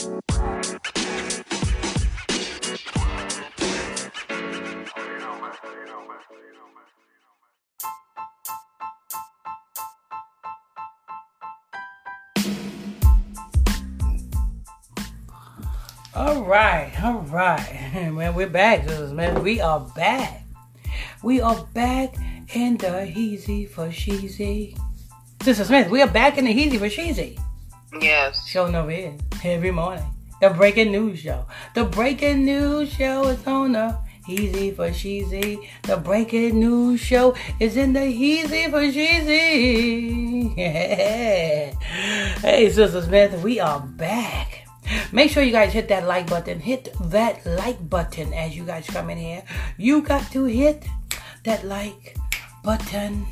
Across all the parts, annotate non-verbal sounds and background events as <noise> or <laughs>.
All right, all right. <laughs> Man, we're back, man. We are back. We are back in the Heezy for Sheezy. Sister Smith, we are back in the Heezy for Sheezy. Yes. Show no end <laughs> every morning. The breaking news show. The breaking news show is on the easy for Sheezy. The breaking news show is in the easy for Sheezy. <laughs> Hey, Sister Smith, we are back. Make sure you guys hit that like button. Hit that like button as you guys come in here. You got to hit that like button.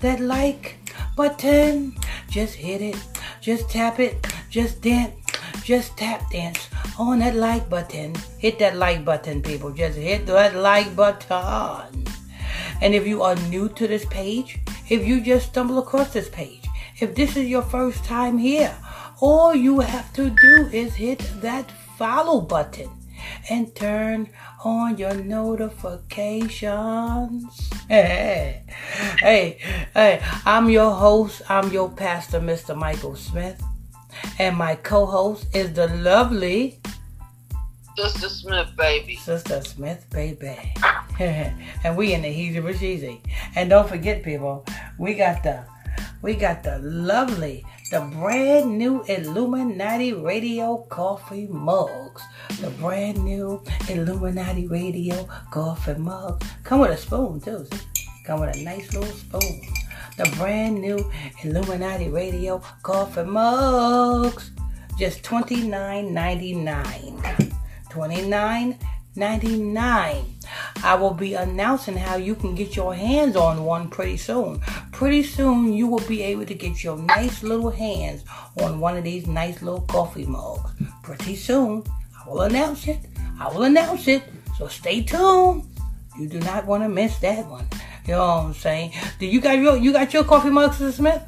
That like button. Just hit it. Just tap it. Just dance. Just tap dance on that like button. Hit that like button, people. Just hit that like button. And if you are new to this page, if you just stumble across this page, if this is your first time here, all you have to do is hit that follow button and turn on your notifications. <laughs> Hey, hey, hey, I'm your host, I'm your pastor, Mr. Michael Smith. And my co host is the lovely Sister Smith, baby. Sister Smith, baby. <laughs> and we in the Heezy Rashizi. And don't forget, people, we got the we got the lovely, the brand new Illuminati Radio coffee mugs. The brand new Illuminati Radio coffee mug. Come with a spoon too. See? Come with a nice little spoon. The brand new Illuminati Radio coffee mugs. Just twenty nine ninety nine. Twenty nine ninety nine. I will be announcing how you can get your hands on one pretty soon. Pretty soon, you will be able to get your nice little hands on one of these nice little coffee mugs. Pretty soon, I will announce it. I will announce it. So stay tuned. You do not want to miss that one. You know what I'm saying? Do you got your you got your coffee mug, Sister Smith?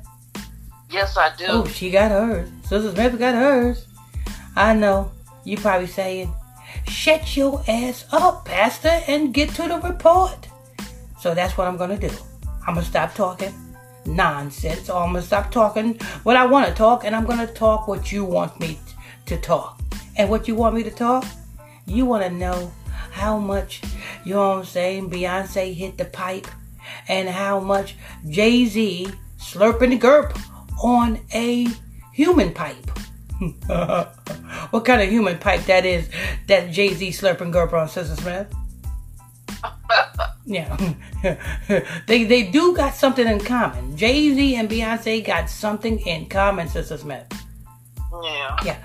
Yes, I do. Oh, she got hers. Sister Smith got hers. I know. You probably saying, shut your ass up, Pastor, and get to the report. So that's what I'm gonna do. I'm gonna stop talking nonsense, or I'm gonna stop talking what I want to talk, and I'm gonna talk what you want me to talk. And what you want me to talk? You want to know how much, you know what I'm saying, Beyonce hit the pipe, and how much Jay Z slurping the gerp on a human pipe. <laughs> what kind of human pipe that is that Jay Z slurping gurp on, Sister Smith? <laughs> Yeah, <laughs> they they do got something in common. Jay Z and Beyonce got something in common, Sister Smith. Yeah. Yeah,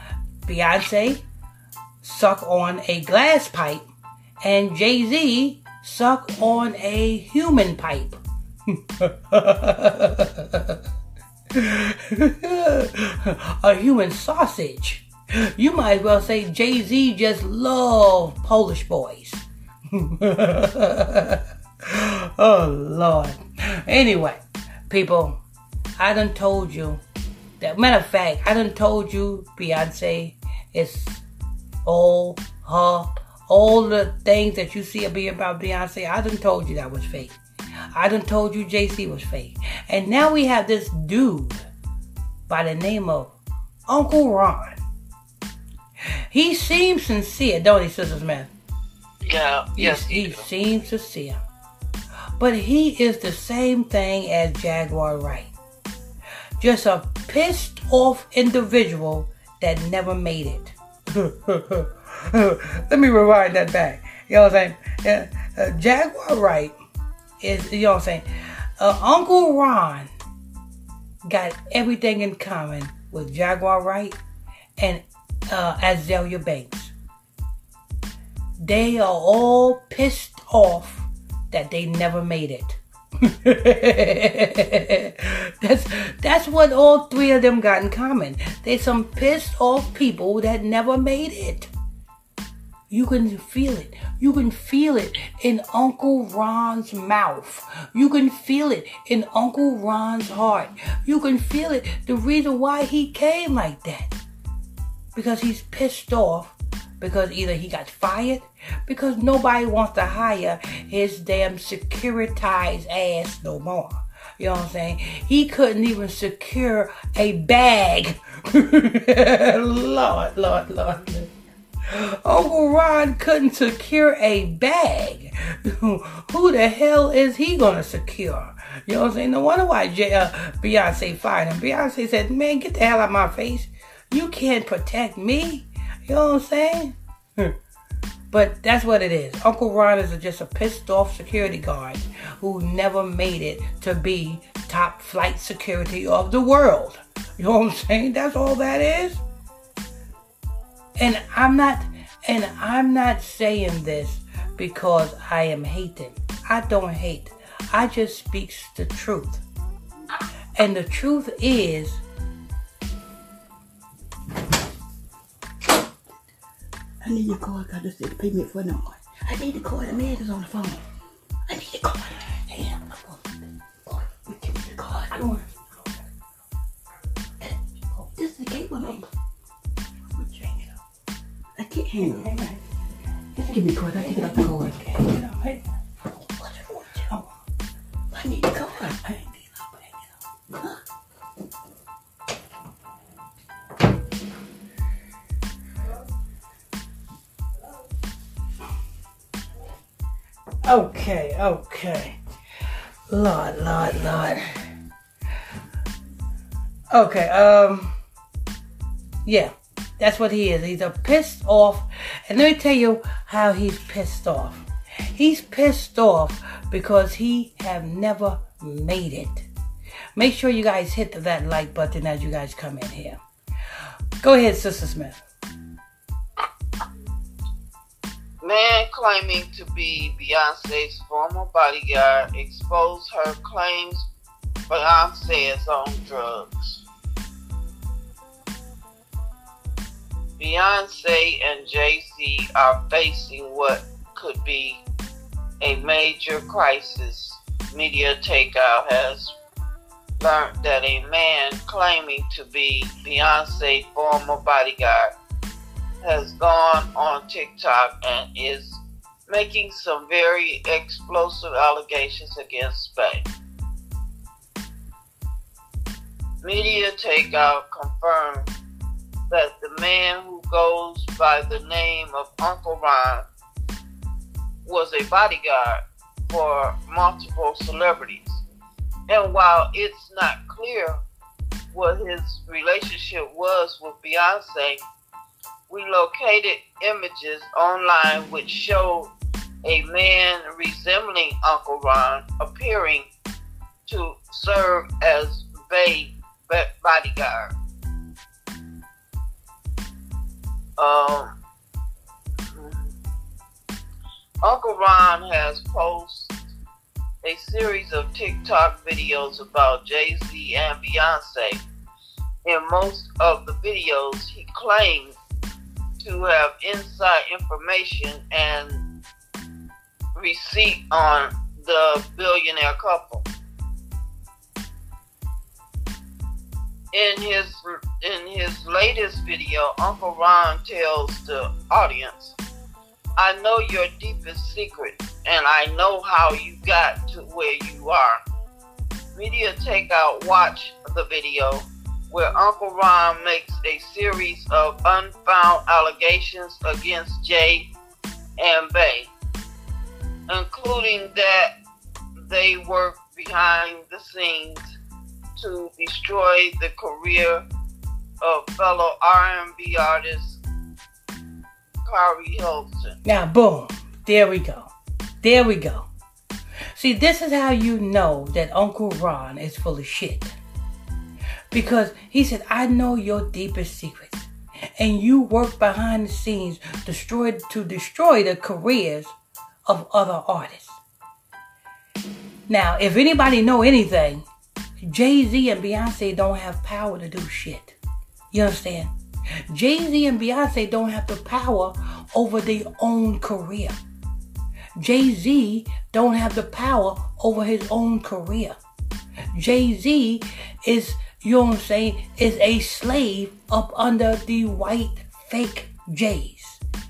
Beyonce suck on a glass pipe, and Jay Z suck on a human pipe. a human sausage. You might as well say Jay Z just love Polish boys. <laughs> oh Lord. Anyway, people, I done told you that matter of fact, I done told you Beyonce is all her all the things that you see be about Beyonce, I done told you that was fake. I done told you Jay-Z was fake. And now we have this dude by the name of Uncle Ron. He seems sincere, don't he, Sister Smith? Yeah. Yes. he, he seems sincere. But he is the same thing as Jaguar Wright. Just a pissed off individual that never made it. <laughs> <laughs> Let me rewind that back. You know what I'm saying? Yeah, uh, Jaguar Wright is, you know what I'm saying? Uh, Uncle Ron got everything in common with Jaguar Wright and uh, Azealia Banks. They are all pissed off that they never made it. <laughs> that's that's what all three of them got in common. They some pissed off people that never made it. You can feel it. You can feel it in Uncle Ron's mouth. You can feel it in Uncle Ron's heart. You can feel it. The reason why he came like that. because he's pissed off because either he got fired because nobody wants to hire his damn securitized ass no more. You know what I'm saying? He couldn't even secure a bag. <laughs> Lord, Lord, Lord. Uncle Ron couldn't secure a bag. <laughs> Who the hell is he gonna secure? You know what I'm saying? No wonder why J- uh, Beyonce fired him. Beyonce said, "Man, get the hell out of my face. You can't protect me." You know what I'm saying? <laughs> But that's what it is. Uncle Ron is just a pissed off security guard who never made it to be top flight security of the world. You know what I'm saying? That's all that is. And I'm not and I'm not saying this because I am hating. I don't hate. I just speaks the truth. And the truth is I need your card. I just said pay me for no one. I need the card. The man is on the phone. I need the card. Hey, I'm going to give me the card. I don't want This is the gateway can't hang. Just give me card. I take it the card. What's wrong with you? I need the card. Huh? Okay, okay. Lord, Lord, Lord. Okay, um yeah, that's what he is. He's a pissed off. And let me tell you how he's pissed off. He's pissed off because he have never made it. Make sure you guys hit that like button as you guys come in here. Go ahead, Sister Smith. Man claiming to be Beyonce's former bodyguard exposed her claims Beyonce is on drugs. Beyonce and Jay Z are facing what could be a major crisis. Media Takeout has learned that a man claiming to be Beyonce's former bodyguard has gone on TikTok and is making some very explosive allegations against Spain. Media Takeout confirmed that the man who goes by the name of Uncle Ron was a bodyguard for multiple celebrities. And while it's not clear what his relationship was with Beyonce, we located images online which showed a man resembling Uncle Ron appearing to serve as Bay bodyguard. Um, Uncle Ron has posted a series of TikTok videos about Jay Z and Beyonce. In most of the videos, he claims to have inside information and receipt on the billionaire couple. In his in his latest video, Uncle Ron tells the audience, "I know your deepest secret, and I know how you got to where you are." Media Takeout watch the video where Uncle Ron makes a series of unfound allegations against Jay and Bay, including that they work behind the scenes to destroy the career of fellow R&B artist Keri Hilson. Now, boom. There we go. There we go. See, this is how you know that Uncle Ron is full of shit. Because he said, I know your deepest secrets. And you work behind the scenes destroy, to destroy the careers of other artists. Now, if anybody know anything, Jay-Z and Beyonce don't have power to do shit. You understand? Jay-Z and Beyonce don't have the power over their own career. Jay-Z don't have the power over his own career. Jay-Z is, you know what I'm saying, is a slave up under the white fake J's.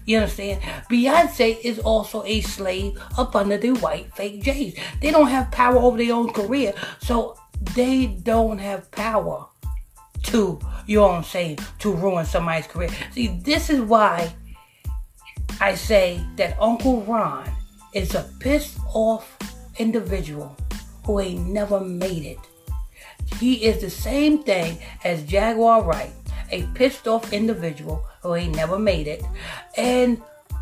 You understand? Beyonce is also a slave up under the white fake J's. They don't have power over their own career, so they don't have power to, you know what saying, to ruin somebody's career. See, this is why I say that Uncle Ron is a pissed off individual who ain't never made it. He is the same thing as Jaguar Wright, a pissed off individual who ain't never made it, and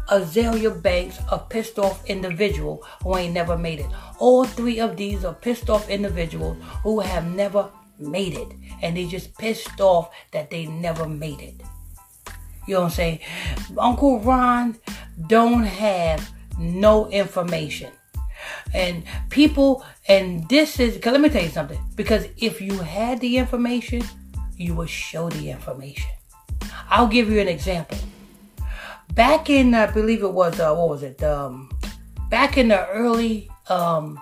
Azealia Banks, a pissed off individual who ain't never made it. All three of these are pissed off individuals who have never made it. And they just pissed off that they never made it. You know what I'm saying? Uncle Ron don't have no information. And people, and this is, cause let me tell you something. Because if you had the information, you would show the information. I'll give you an example. Back in, I believe it was, uh, what was it? Um, back in the early, um,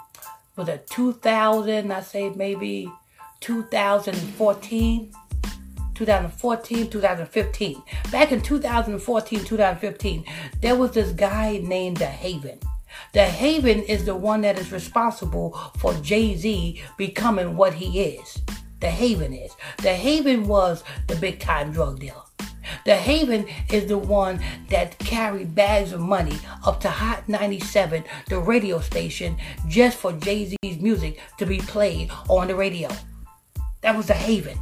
was it 2000? I say maybe 2014. 2014, 2015. Back in 2014, 2015, there was this guy named The Haven. The Haven is the one that is responsible for Jay Z becoming what he is. The Haven is. The Haven was the big time drug dealer. The Haven is the one that carried bags of money up to Hot 97, the radio station, just for Jay Z's music to be played on the radio. That was the Haven.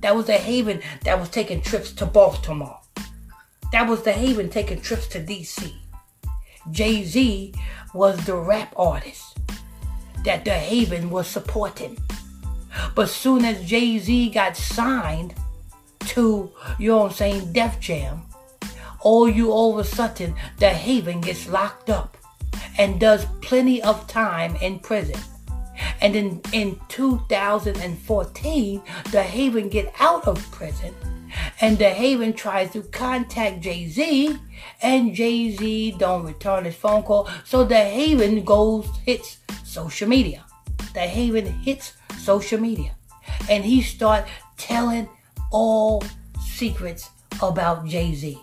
That was the Haven that was taking trips to Baltimore. That was the Haven taking trips to DC. Jay Z was the rap artist that the Haven was supporting. But soon as Jay Z got signed to, you know what I'm saying, Def Jam, all you all of a sudden, the Haven gets locked up and does plenty of time in prison. And then in 2014, the Haven get out of prison and the Haven tries to contact Jay-Z and Jay-Z don't return his phone call. So the Haven goes, hits social media. The Haven hits social media and he start telling all secrets about Jay-Z.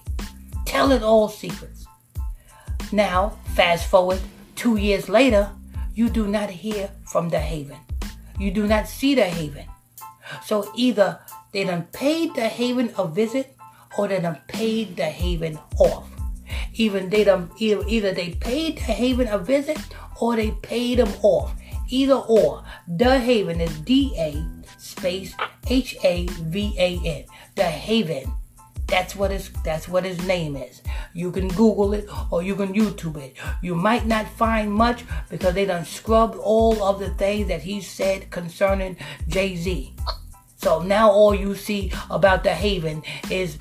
Telling all secrets. Now, fast forward two years later, you do not hear from the Haven. You do not see the Haven. So either they done paid the Haven a visit or they done paid the Haven off. Even they done either, either they paid the Haven a visit or they paid them off. Either or. The Haven is D A space H A V A N. The Haven. That's what his that's what his name is. You can Google it or you can YouTube it. You might not find much because they done scrubbed all of the things that he said concerning Jay-Z. So now all you see about the Haven is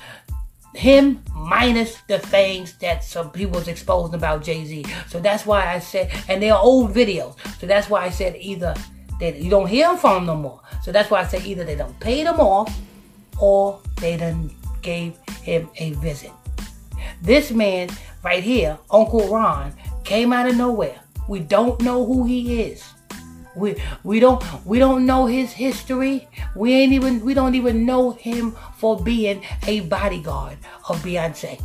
him minus the things that some people was exposing about Jay-Z. So that's why I said, and they are old videos. So that's why I said either they you don't hear from them no more. So that's why I said either they don't pay them off or they done gave him a visit. This man right here, Uncle Ron, came out of nowhere. We don't know who he is. We we don't we don't know his history. We ain't even we don't even know him for being a bodyguard of Beyonce.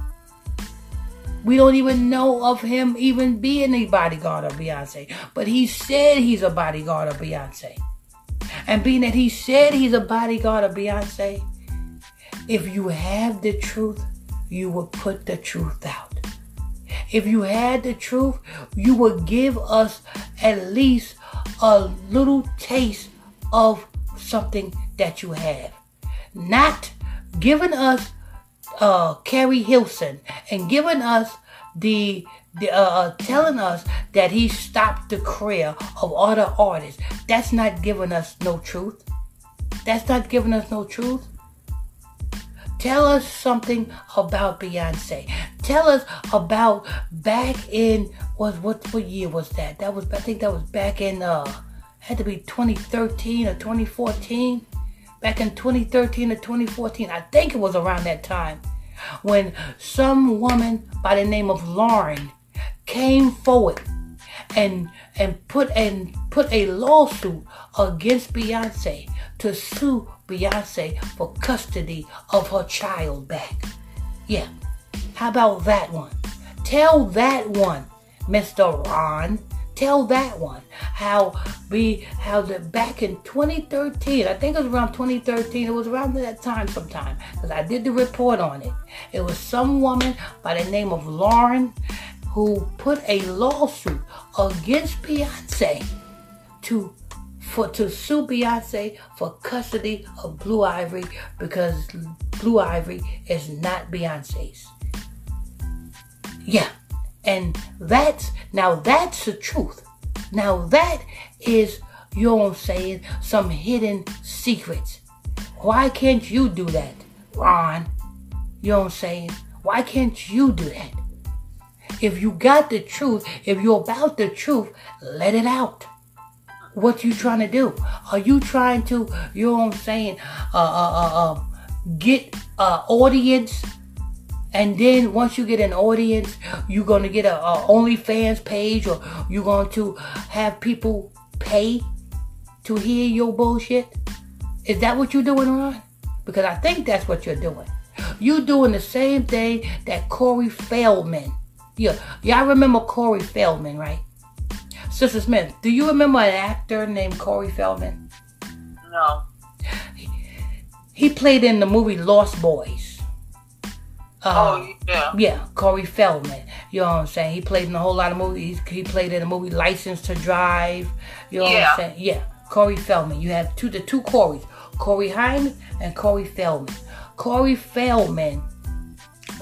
We don't even know of him even being a bodyguard of Beyonce. But he said he's a bodyguard of Beyonce. And being that he said he's a bodyguard of Beyonce, if you have the truth, you will put the truth out. If you had the truth, you would give us at least a little taste of something that you have. Not giving us uh, Keri Hilson and giving us the, the uh, uh, telling us that he stopped the career of other artists. That's not giving us no truth. That's not giving us no truth. Tell us something about Beyonce. Tell us about back in was what what year was that? That was I think that was back in uh had to be 2013 or 2014. Back in 2013 or 2014, I think it was around that time when some woman by the name of Lauren came forward and and put and put a lawsuit against Beyonce to sue Beyonce for custody of her child back. Yeah. How about that one? Tell that one, Mr. Ron. Tell that one how we how the back in 2013, I think it was around 2013, it was around that time sometime, because I did the report on it. It was some woman by the name of Lauren who put a lawsuit against Beyonce to for to sue Beyonce for custody of Blue Ivory because Blue Ivory is not Beyonce's. Yeah. And that's now that's the truth. Now that is you know what I'm saying, some hidden secrets. Why can't you do that, Ron? You know what I'm saying? Why can't you do that? If you got the truth, if you're about the truth, let it out. What you trying to do? Are you trying to, you know what I'm saying, uh, uh, uh, uh get uh, audience and then once you get an audience, you're gonna get a, a OnlyFans page, or you're going to have people pay to hear your bullshit. Is that what you're doing, Ron? Because I think that's what you're doing. You're doing the same thing that Corey Feldman. Yeah, y'all remember Corey Feldman, right? Sister Smith, do you remember an actor named Corey Feldman? No. He, he played in the movie Lost Boys. Uh, oh yeah. Yeah, Corey Feldman. You know what I'm saying? He played in a whole lot of movies. He played in a movie License to Drive. You know yeah. what I'm saying? Yeah. Corey Feldman. You have two the two Corys, Corey Haim and Corey Feldman. Corey Feldman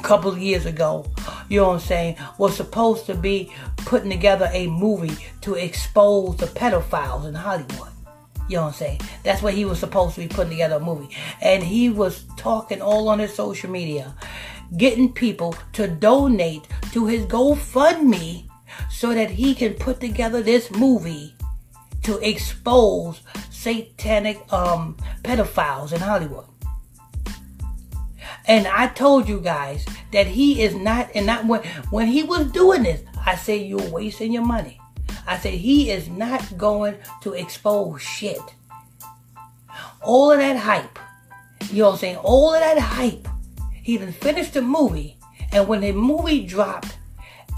couple of years ago, you know what I'm saying, was supposed to be putting together a movie to expose the pedophiles in Hollywood. You know what I'm saying? That's what he was supposed to be putting together a movie. And he was talking all on his social media getting people to donate to his GoFundMe so that he can put together this movie to expose satanic um, pedophiles in Hollywood. And I told you guys that he is not, and not when when he was doing this, I said you're wasting your money. I said he is not going to expose shit. All of that hype, you know what I'm saying? All of that hype he done finished the movie, and when the movie dropped,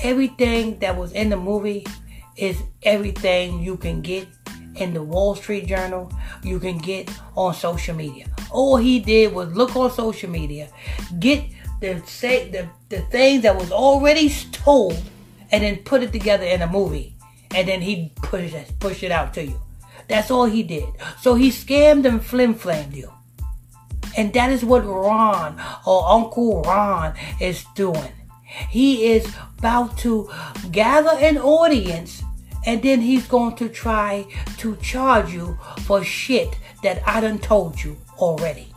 everything that was in the movie is everything you can get in the Wall Street Journal, you can get on social media. All he did was look on social media, get the say the, the things that was already told, and then put it together in a movie, and then he push it push it out to you. That's all he did. So he scammed and flim flammed you. And that is what Ron or Uncle Ron is doing. He is about to gather an audience and then he's going to try to charge you for shit that I done told you already.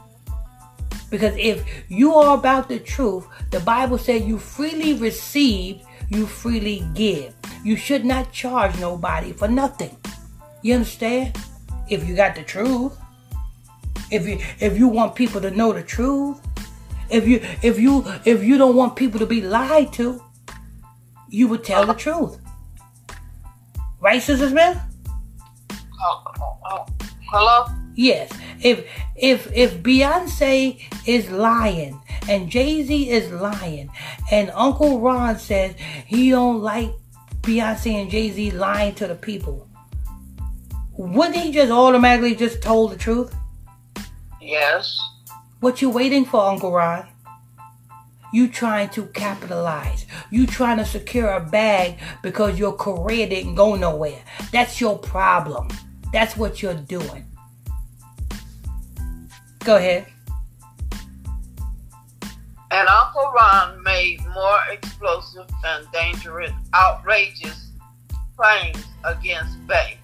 Because if you are about the truth, the Bible said you freely receive, you freely give. You should not charge nobody for nothing. You understand? If you got the truth. If you if you want people to know the truth, if you if you if you don't want people to be lied to, you would tell the truth. Right, Sister Smith? hello? Yes. If if if Beyonce is lying and Jay-Z is lying and Uncle Ron says he don't like Beyonce and Jay-Z lying to the people, wouldn't he just automatically just told the truth? Yes. What you waiting for, Uncle Ron? You trying to capitalize. You trying to secure a bag because your career didn't go nowhere. That's your problem. That's what you're doing. Go ahead. And Uncle Ron made more explosive and dangerous, outrageous claims against Bey.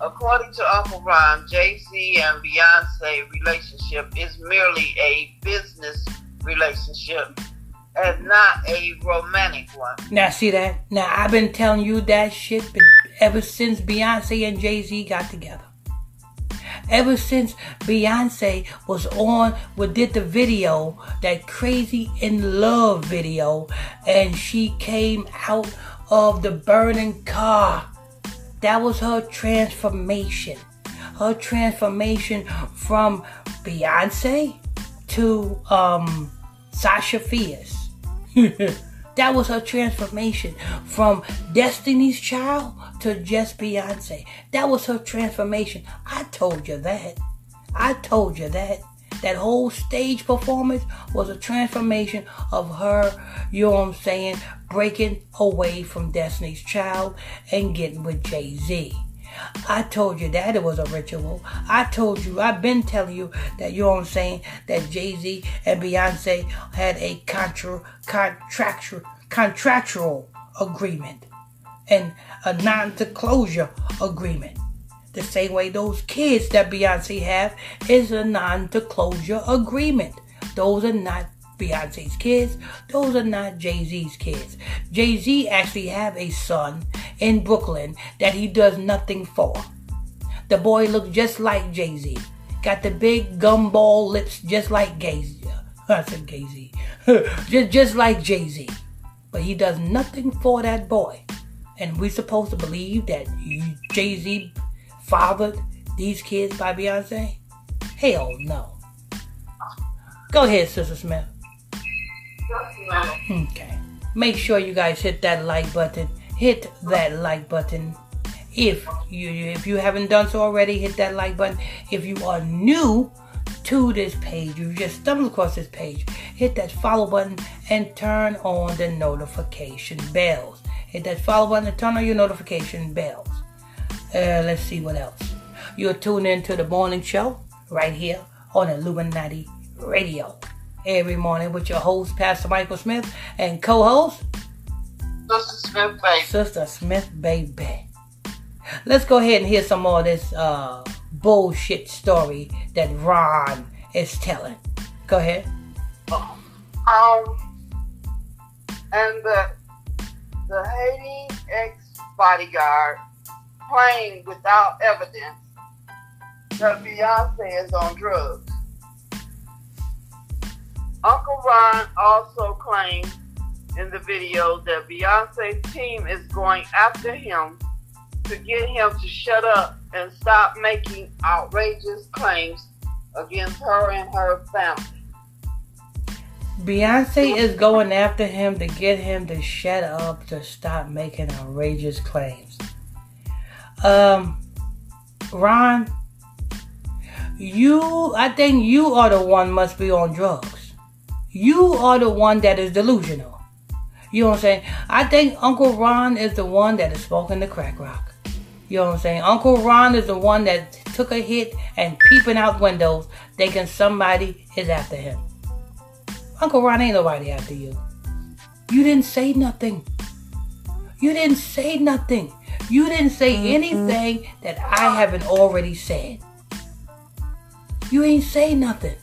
According to Uncle Ron, Jay Z and Beyonce relationship is merely a business relationship and not a romantic one. Now, see that? Now, I've been telling you that shit ever since Beyonce and Jay Z got together. Ever since Beyonce was on, we did the video, that crazy in love video, and she came out of the burning car that was her transformation. Her transformation from Beyonce to um, Sasha Fierce. <laughs> that was her transformation from Destiny's Child to just Beyonce. That was her transformation. I told you that. I told you that. That whole stage performance was a transformation of her, you know what I'm saying, breaking away from Destiny's Child and getting with Jay Z. I told you that it was a ritual. I told you, I've been telling you that, you know what I'm saying, that Jay Z and Beyonce had a contra, contractual, contractual agreement and a non disclosure agreement. The same way those kids that Beyonce have is a non-disclosure agreement. Those are not Beyonce's kids. Those are not Jay-Z's kids. Jay-Z actually have a son in Brooklyn that he does nothing for. The boy looks just like Jay-Z. Got the big gumball lips just like Jay-Z. <laughs> I said Jay-Z. <laughs> just, just like Jay-Z. But he does nothing for that boy. And we're supposed to believe that Jay-Z fathered these kids by Beyonce? Hell no. Go ahead, Sister Smith. Okay. Make sure you guys hit that like button. Hit that like button. If you if you haven't done so already, hit that like button. If you are new to this page, you just stumbled across this page, hit that follow button and turn on the notification bells. Hit that follow button and turn on your notification bells. Uh, let's see what else. You're tuned into the morning show right here on Illuminati Radio every morning with your host, Pastor Michael Smith, and co-host, Sister Smith Baby. Sister Smith Baby. Let's go ahead and hear some more of this uh, bullshit story that Ron is telling. Go ahead. Um, and the the Haiti ex bodyguard claim without evidence that Beyonce is on drugs. Uncle Ron also claimed in the video that Beyonce's team is going after him to get him to shut up and stop making outrageous claims against her and her family. Beyonce is going after him to get him to shut up to stop making outrageous claims. Um, Ron, you, I think you are the one must be on drugs. You are the one that is delusional. You know what I'm saying? I think Uncle Ron is the one that is smoking the crack rock. You know what I'm saying? Uncle Ron is the one that took a hit and peeping out windows thinking somebody is after him. Uncle Ron ain't nobody after you. You didn't say nothing. You didn't say nothing. You didn't say mm-hmm. anything that I haven't already said. You ain't say nothing.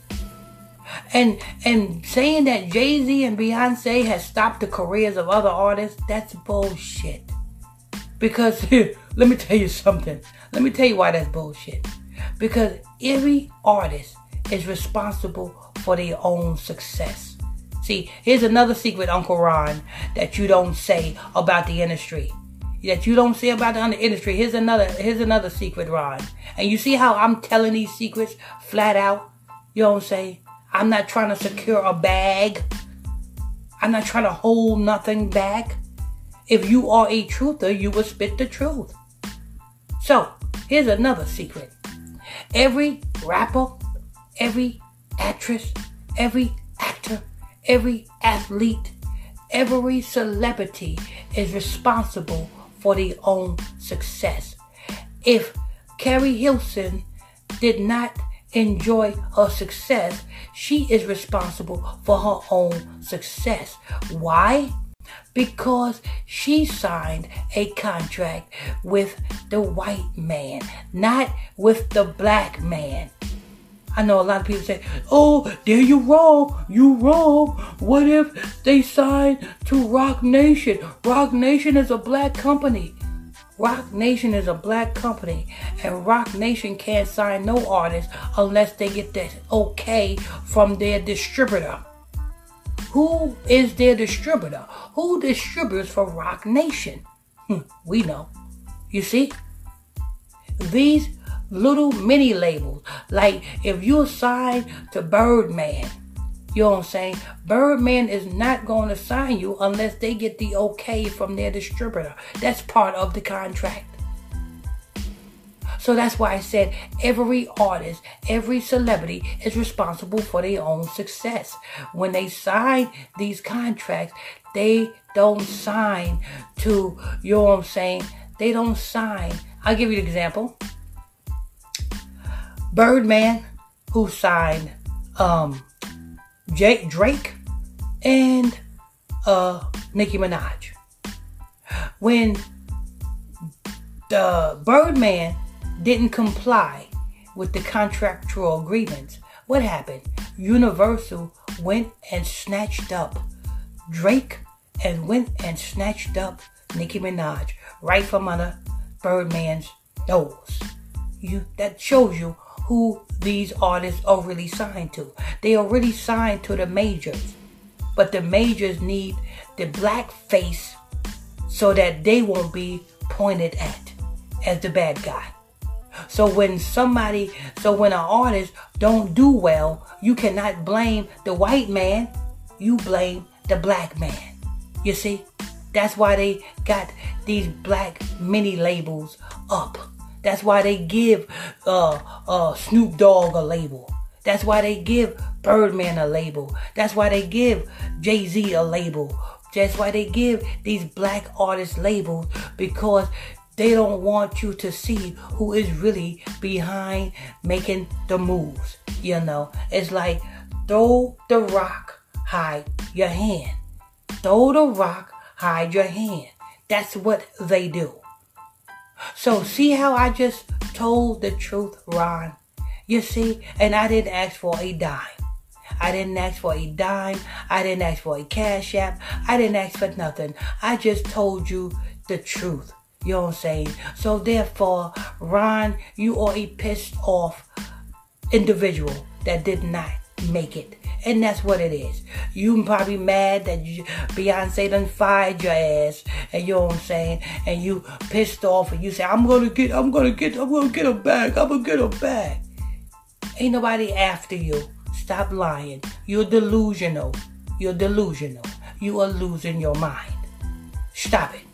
And and saying that Jay-Z and Beyonce has stopped the careers of other artists, that's bullshit. Because <laughs> let me tell you something. Let me tell you why that's bullshit. Because every artist is responsible for their own success. See, here's another secret, Uncle Ron, that you don't say about the industry that you don't say about the industry. Here's another here's another secret, Ron. And you see how I'm telling these secrets flat out? You I'm saying? I'm not trying to secure a bag. I'm not trying to hold nothing back. If you are a truther, you will spit the truth. So, here's another secret. Every rapper, every actress, every actor, every athlete, every celebrity is responsible for their own success. If Keri Hilson did not enjoy her success, she is responsible for her own success. Why? Because she signed a contract with the white man, not with the black man. I know a lot of people say, oh, there you wrong, you wrong. What if they signed to Roc Nation? Roc Nation is a black company. Roc Nation is a black company, and Roc Nation can't sign no artist unless they get the okay from their distributor. Who is their distributor? Who distributes for Roc Nation? Hmm, we know. You see? These little mini labels. Like if you're signed to Birdman, You know what I'm saying? Birdman is not going to sign you unless they get the okay from their distributor. That's part of the contract. So that's why I said every artist, every celebrity is responsible for their own success. When they sign these contracts, they don't sign to, you know what I'm saying? They don't sign. I'll give you an example. Birdman, who signed um, Jake Drake and uh, Nicki Minaj. When the Birdman didn't comply with the contractual agreements, what happened? Universal went and snatched up Drake and went and snatched up Nicki Minaj right from under Birdman's nose. You that shows you who these artists are really signed to. They are really signed to the majors. But the majors need the black face so that they won't be pointed at as the bad guy. So when somebody, so when an artist don't do well, you cannot blame the white man. You blame the black man. You see? That's why they got these black mini labels up. That's why they give uh, uh, Snoop Dogg a label. That's why they give Birdman a label. That's why they give Jay Z a label. That's why they give these black artists labels because they don't want you to see who is really behind making the moves. You know, it's like throw the rock, hide your hand. Throw the rock, hide your hand. That's what they do. So see how I just told the truth, Ron? You see, and I didn't ask for a dime. I didn't ask for a dime. I didn't ask for a cash app. I didn't ask for nothing. I just told you the truth. You know what I'm saying? So therefore, Ron, you are a pissed off individual that did not make it. And that's what it is. You probably mad that you, Beyonce done fired your ass, and you know what I'm saying, and you pissed off, and you say, "I'm gonna get, I'm gonna get, I'm gonna get her back, I'm gonna get her back." Ain't nobody after you. Stop lying. You're delusional. You're delusional. You are losing your mind. Stop it.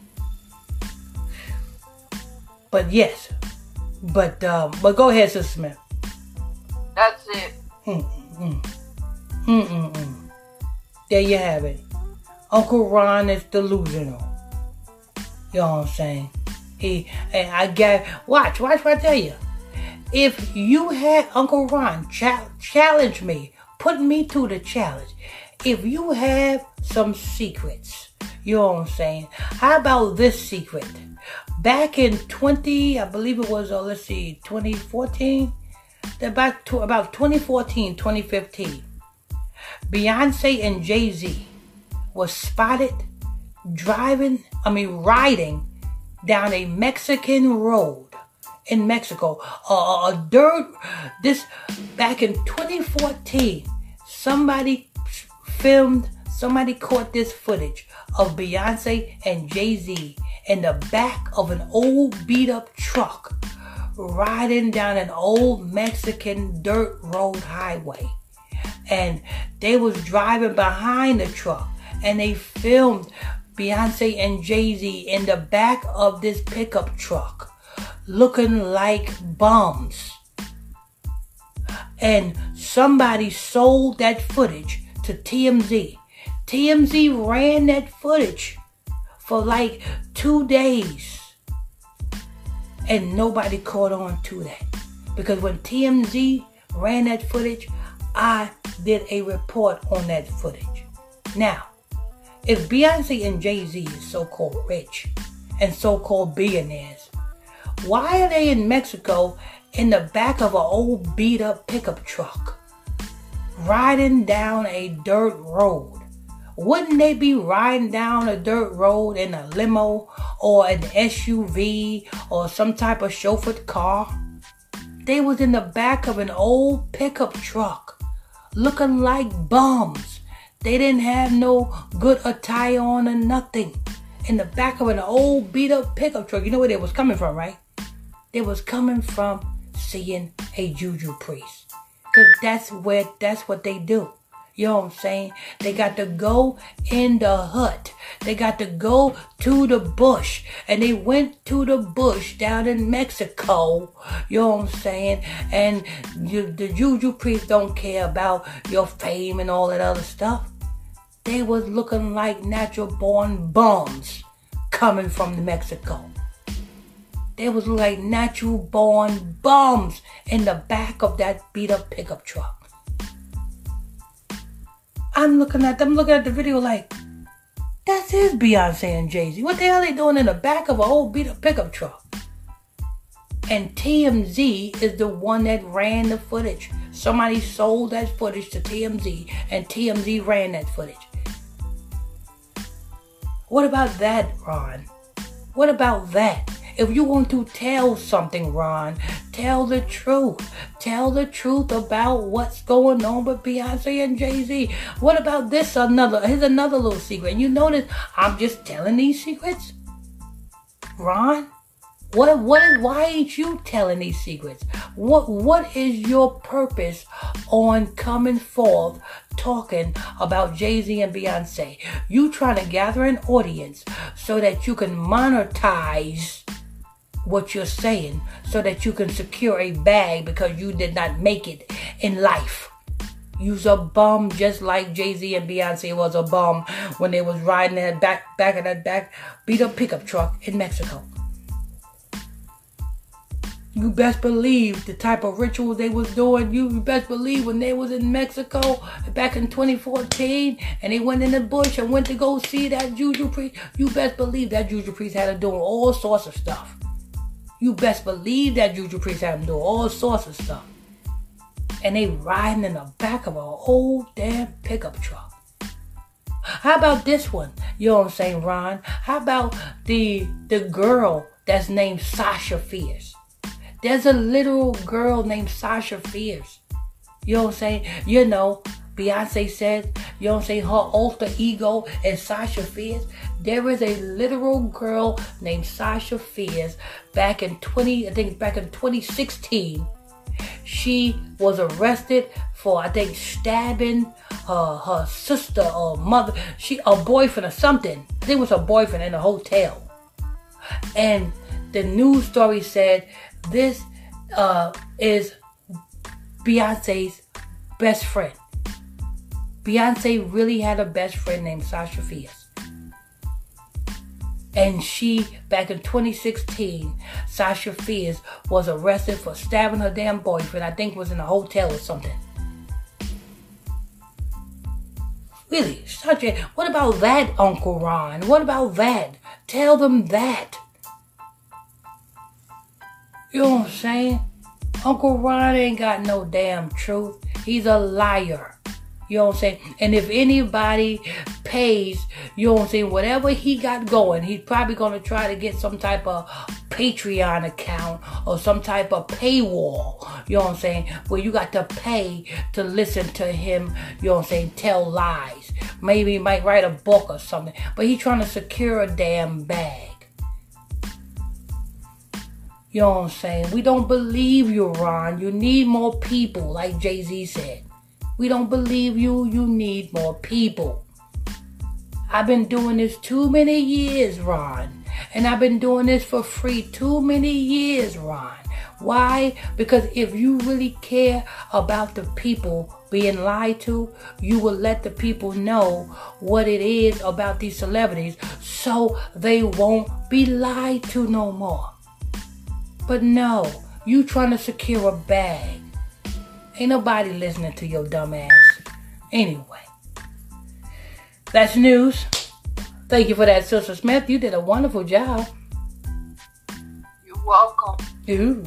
But yes, but um, but go ahead, Sister Smith. That's it. Mm-mm. Mm-mm-mm. There you have it. Uncle Ron is delusional. You know what I'm saying? He and I get watch, watch what I tell you. If you had Uncle Ron cha- challenge me, put me to the challenge. If you have some secrets, you know what I'm saying? How about this secret? Back in 20, I believe it was, uh, let's see, 2014, about, to, about 2014, 2015, Beyonce and Jay Z was spotted driving, I mean, riding down a Mexican road in Mexico. Uh, a dirt, this back in 2014, somebody filmed, somebody caught this footage of Beyonce and Jay Z in the back of an old beat up truck riding down an old Mexican dirt road highway. And they was driving behind the truck and they filmed Beyonce and Jay-Z in the back of this pickup truck looking like bums. And somebody sold that footage to TMZ. TMZ ran that footage for like two days. And nobody caught on to that. Because when TMZ ran that footage, I did a report on that footage. Now, if Beyonce and Jay Z is so called rich and so called billionaires, why are they in Mexico in the back of an old beat up pickup truck riding down a dirt road? Wouldn't they be riding down a dirt road in a limo or an SUV or some type of chauffeured car? They was in the back of an old pickup truck looking like bums. They didn't have no good attire on or nothing. In the back of an old beat up pickup truck. You know where they was coming from, right? They was coming from seeing a juju priest. Cause that's where that's what they do. You know what I'm saying? They got to go in the hut. They got to go to the bush. And they went to the bush down in Mexico. You know what I'm saying? And you, the juju priests don't care about your fame and all that other stuff. They was looking like natural born bums coming from Mexico. They was like natural born bums in the back of that beat up pickup truck. I'm looking at them, looking at the video like, that's his Beyonce and Jay Z. What the hell are they doing in the back of a old beat up pickup truck? And TMZ is the one that ran the footage. Somebody sold that footage to TMZ, and TMZ ran that footage. What about that, Ron? What about that? If you want to tell something, Ron, tell the truth. Tell the truth about what's going on with Beyonce and Jay Z. What about this? Another here's another little secret. And you notice I'm just telling these secrets, Ron. What what is why ain't you telling these secrets? What what is your purpose on coming forth talking about Jay-Z and Beyonce? You trying to gather an audience so that you can monetize what you're saying so that you can secure a bag because you did not make it in life. You's a bum just like Jay-Z and Beyonce was a bum when they was riding that back back of that back beat up pickup truck in Mexico. You best believe the type of rituals they was doing. You best believe when they was in Mexico back in 2014 and they went in the bush and went to go see that juju priest. You best believe that juju priest had to do all sorts of stuff. You best believe that Juju Priest had them doing all sorts of stuff. And they riding in the back of a whole damn pickup truck. How about this one? You know what I'm saying, Ron? How about the the girl that's named Sasha Fierce? There's a little girl named Sasha Fierce. You know what I'm saying? You know, Beyonce says, you I'm saying, her alter ego is Sasha Fierce. There is a literal girl named Sasha Fierce back in 20, I think back in 2016. She was arrested for, I think, stabbing her, her sister or mother, she, a boyfriend or something. I think it was her boyfriend in a hotel. And the news story said this uh, is Beyonce's best friend. Beyonce really had a best friend named Sasha Fierce. And she, back in 2016, Sasha Fierce was arrested for stabbing her damn boyfriend. I think was in a hotel or something. Really, such a. What about that, Uncle Ron? What about that? Tell them that. You know what I'm saying? Uncle Ron ain't got no damn truth. He's a liar. You know what I'm saying? And if anybody pays, you know what I'm saying, whatever he got going, he's probably going to try to get some type of Patreon account or some type of paywall, you know what I'm saying, where you got to pay to listen to him, you know what I'm saying, tell lies. Maybe he might write a book or something, but he's trying to secure a damn bag. You know what I'm saying? We don't believe you, Ron. You need more people, like Jay Z said. We don't believe you. You need more people. I've been doing this too many years, Ron. And I've been doing this for free too many years, Ron. Why? Because if you really care about the people being lied to, you will let the people know what it is about these celebrities so they won't be lied to no more. But no, you trying to secure a bag. Ain't nobody listening to your dumb ass. Anyway, that's news. Thank you for that, Sister Smith. You did a wonderful job. You're welcome. Ooh.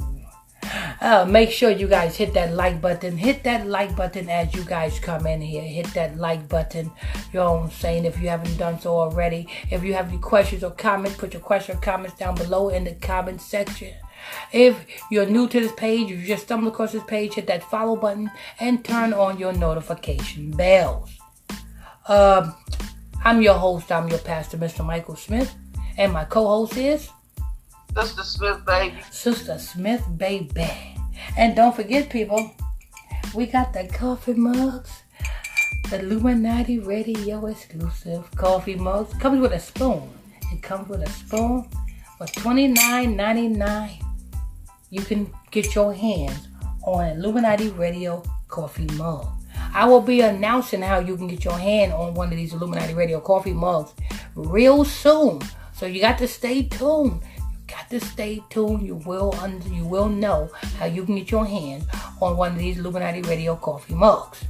Uh, make sure you guys hit that like button. Hit that like button as you guys come in here. Hit that like button. You know what I'm saying? If you haven't done so already. If you have any questions or comments, put your question or comments down below in the comment section. If you're new to this page, you just stumbled across this page, hit that follow button and turn on your notification bells. Um, I'm your host, I'm your pastor, Mr. Michael Smith, and my co-host is Sister Smith, baby. Sister Smith, baby. And don't forget, people, we got the coffee mugs. The Illuminati Radio exclusive coffee mugs. Comes with a spoon. It comes with a spoon for $29.99. You can get your hands on Illuminati Radio coffee mug. I will be announcing how you can get your hand on one of these Illuminati Radio coffee mugs real soon. So you got to stay tuned. You got to stay tuned. You will under, you will know how you can get your hand on one of these Illuminati Radio coffee mugs.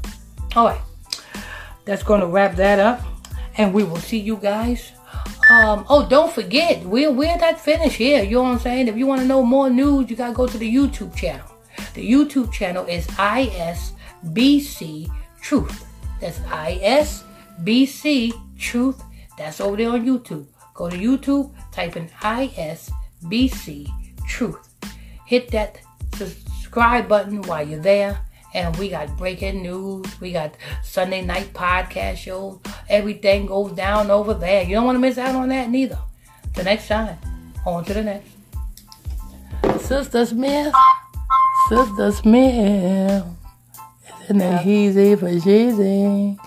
All right, that's going to wrap that up, and we will see you guys. Um, oh, don't forget, we're we're not finished here. You know what I'm saying? If you want to know more news, you gotta go to the YouTube channel. The YouTube channel is ISBC Truth. That's ISBC Truth. That's over there on YouTube. Go to YouTube, type in ISBC Truth. Hit that subscribe button while you're there. And we got breaking news. We got Sunday night podcast shows. Everything goes down over there. You don't want to miss out on that neither. The next time. On to the next. Sister Smith. Sister Smith. Isn't it easy for cheesy?